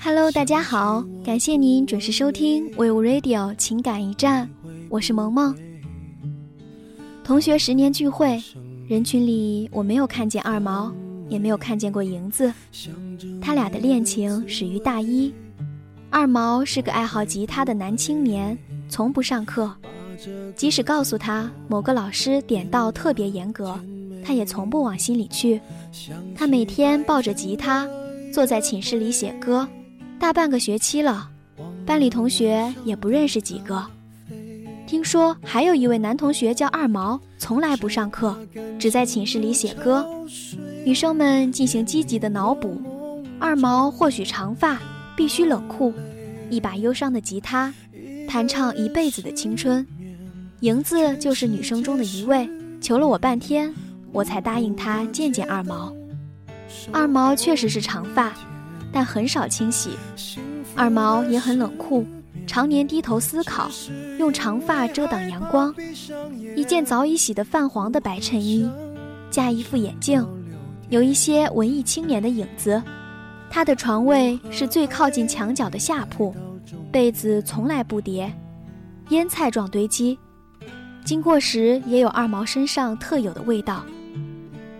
Hello，大家好，感谢您准时收听 We Radio 情感驿站，我是萌萌。同学十年聚会，人群里我没有看见二毛，也没有看见过银子，他俩的恋情始于大一。二毛是个爱好吉他的男青年，从不上课，即使告诉他某个老师点到特别严格，他也从不往心里去。他每天抱着吉他，坐在寝室里写歌。大半个学期了，班里同学也不认识几个。听说还有一位男同学叫二毛，从来不上课，只在寝室里写歌。女生们进行积极的脑补：二毛或许长发，必须冷酷，一把忧伤的吉他，弹唱一辈子的青春。莹子就是女生中的一位，求了我半天，我才答应她见见二毛。二毛确实是长发。但很少清洗，二毛也很冷酷，常年低头思考，用长发遮挡阳光，一件早已洗得泛黄的白衬衣，加一副眼镜，有一些文艺青年的影子。他的床位是最靠近墙角的下铺，被子从来不叠，腌菜状堆积，经过时也有二毛身上特有的味道。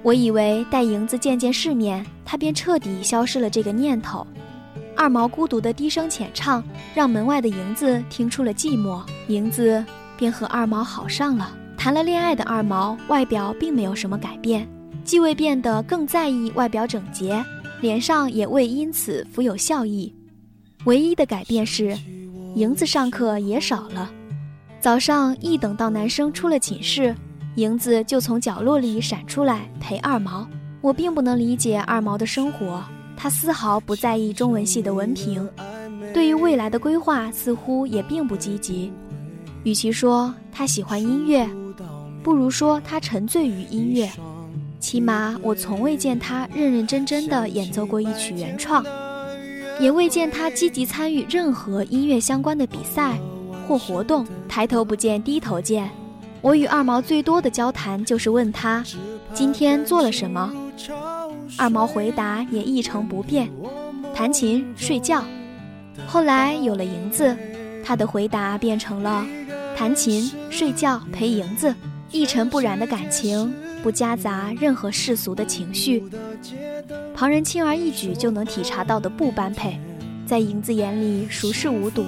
我以为带银子见见世面，他便彻底消失了这个念头。二毛孤独的低声浅唱，让门外的银子听出了寂寞，银子便和二毛好上了。谈了恋爱的二毛，外表并没有什么改变，既未变得更在意外表整洁，脸上也未因此浮有笑意。唯一的改变是，银子上课也少了。早上一等到男生出了寝室。银子就从角落里闪出来陪二毛。我并不能理解二毛的生活，他丝毫不在意中文系的文凭，对于未来的规划似乎也并不积极。与其说他喜欢音乐，不如说他沉醉于音乐。起码我从未见他认认真真的演奏过一曲原创，也未见他积极参与任何音乐相关的比赛或活动。抬头不见低头见。我与二毛最多的交谈就是问他今天做了什么，二毛回答也一成不变，弹琴睡觉。后来有了银子，他的回答变成了弹琴睡觉陪银子，一尘不染的感情，不夹杂任何世俗的情绪。旁人轻而易举就能体察到的不般配，在银子眼里熟视无睹。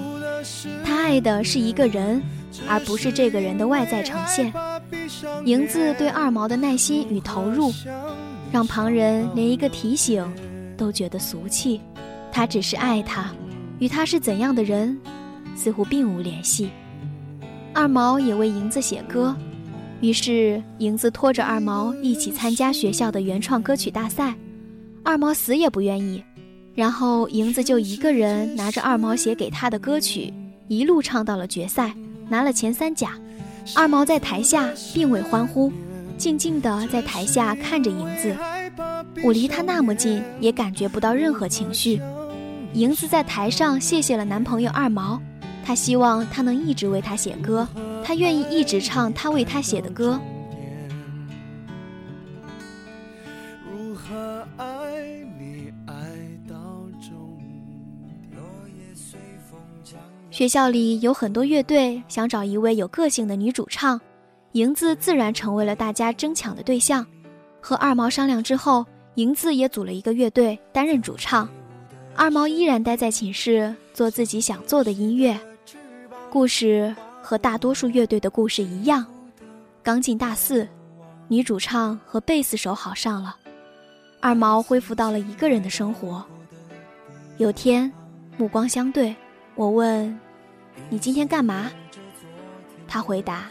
他爱的是一个人。而不是这个人的外在呈现。银子对二毛的耐心与投入，让旁人连一个提醒都觉得俗气。他只是爱他，与他是怎样的人，似乎并无联系。二毛也为银子写歌，于是银子拖着二毛一起参加学校的原创歌曲大赛。二毛死也不愿意，然后银子就一个人拿着二毛写给他的歌曲，一路唱到了决赛。拿了前三甲，二毛在台下并未欢呼，静静地在台下看着银子。我离他那么近，也感觉不到任何情绪。银子在台上谢谢了男朋友二毛，他希望他能一直为他写歌，他愿意一直唱他为他写的歌。如何爱学校里有很多乐队想找一位有个性的女主唱，银子自然成为了大家争抢的对象。和二毛商量之后，银子也组了一个乐队担任主唱，二毛依然待在寝室做自己想做的音乐。故事和大多数乐队的故事一样，刚进大四，女主唱和贝斯手好上了，二毛恢复到了一个人的生活。有天，目光相对，我问。你今天干嘛？他回答：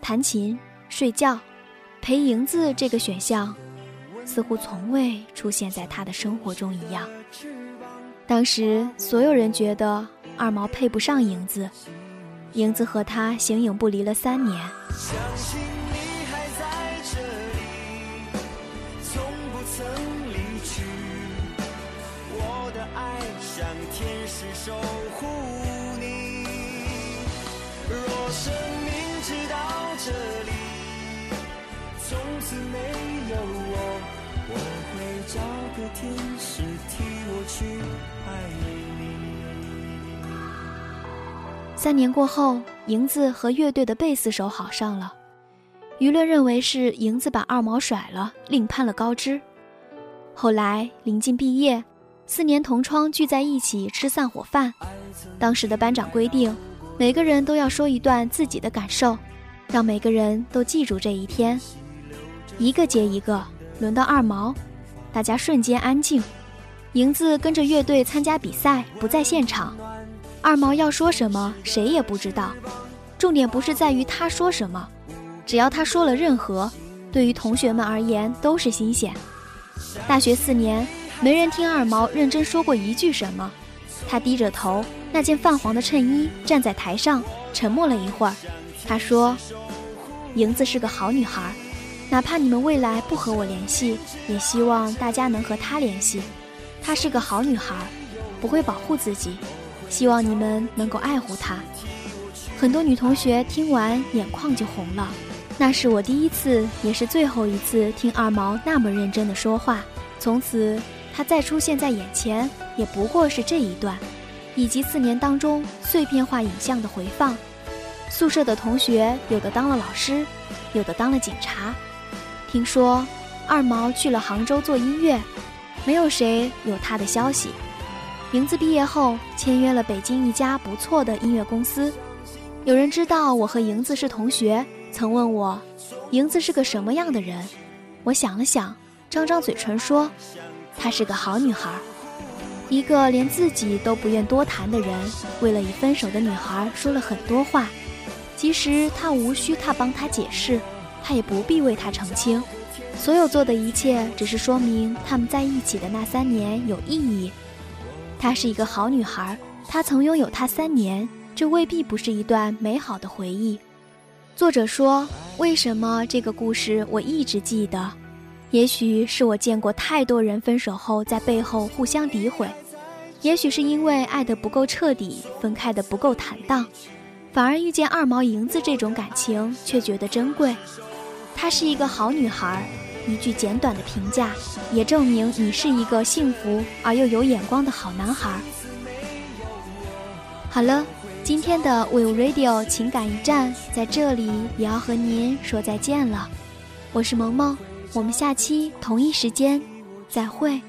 弹琴、睡觉、陪银子。这个选项似乎从未出现在他的生活中一样。当时所有人觉得二毛配不上银子，银子和他形影不离了三年。生命直到这里，从此没有我我会找个天使替我去爱你。三年过后，银子和乐队的贝斯手好上了，舆论认为是银子把二毛甩了，另攀了高枝。后来临近毕业，四年同窗聚在一起吃散伙饭，当时的班长规定，每个人都要说一段自己的感受，让每个人都记住这一天。一个接一个，轮到二毛，大家瞬间安静。银子跟着乐队参加比赛，不在现场。二毛要说什么，谁也不知道。重点不是在于他说什么，只要他说了任何，对于同学们而言都是新鲜。大学四年，没人听二毛认真说过一句什么。他低着头，那件泛黄的衬衣，站在台上，沉默了一会儿。他说：“莹子是个好女孩，哪怕你们未来不和我联系，也希望大家能和她联系。她是个好女孩，不会保护自己。”希望你们能够爱护她。很多女同学听完眼眶就红了。那是我第一次，也是最后一次听二毛那么认真的说话。从此，他再出现在眼前，也不过是这一段，以及四年当中碎片化影像的回放。宿舍的同学有的当了老师，有的当了警察。听说二毛去了杭州做音乐，没有谁有他的消息。莹子毕业后签约了北京一家不错的音乐公司。有人知道我和莹子是同学，曾问我，莹子是个什么样的人？我想了想，张张嘴唇说，她是个好女孩。一个连自己都不愿多谈的人，为了已分手的女孩说了很多话。其实他无需他帮他解释，他也不必为他澄清。所有做的一切，只是说明他们在一起的那三年有意义。她是一个好女孩，她曾拥有他三年，这未必不是一段美好的回忆。作者说：“为什么这个故事我一直记得？也许是我见过太多人分手后在背后互相诋毁，也许是因为爱得不够彻底，分开的不够坦荡，反而遇见二毛银子这种感情却觉得珍贵。她是一个好女孩。”一句简短的评价，也证明你是一个幸福而又有眼光的好男孩。好了，今天的 Will Radio 情感驿站在这里也要和您说再见了。我是萌萌，我们下期同一时间再会。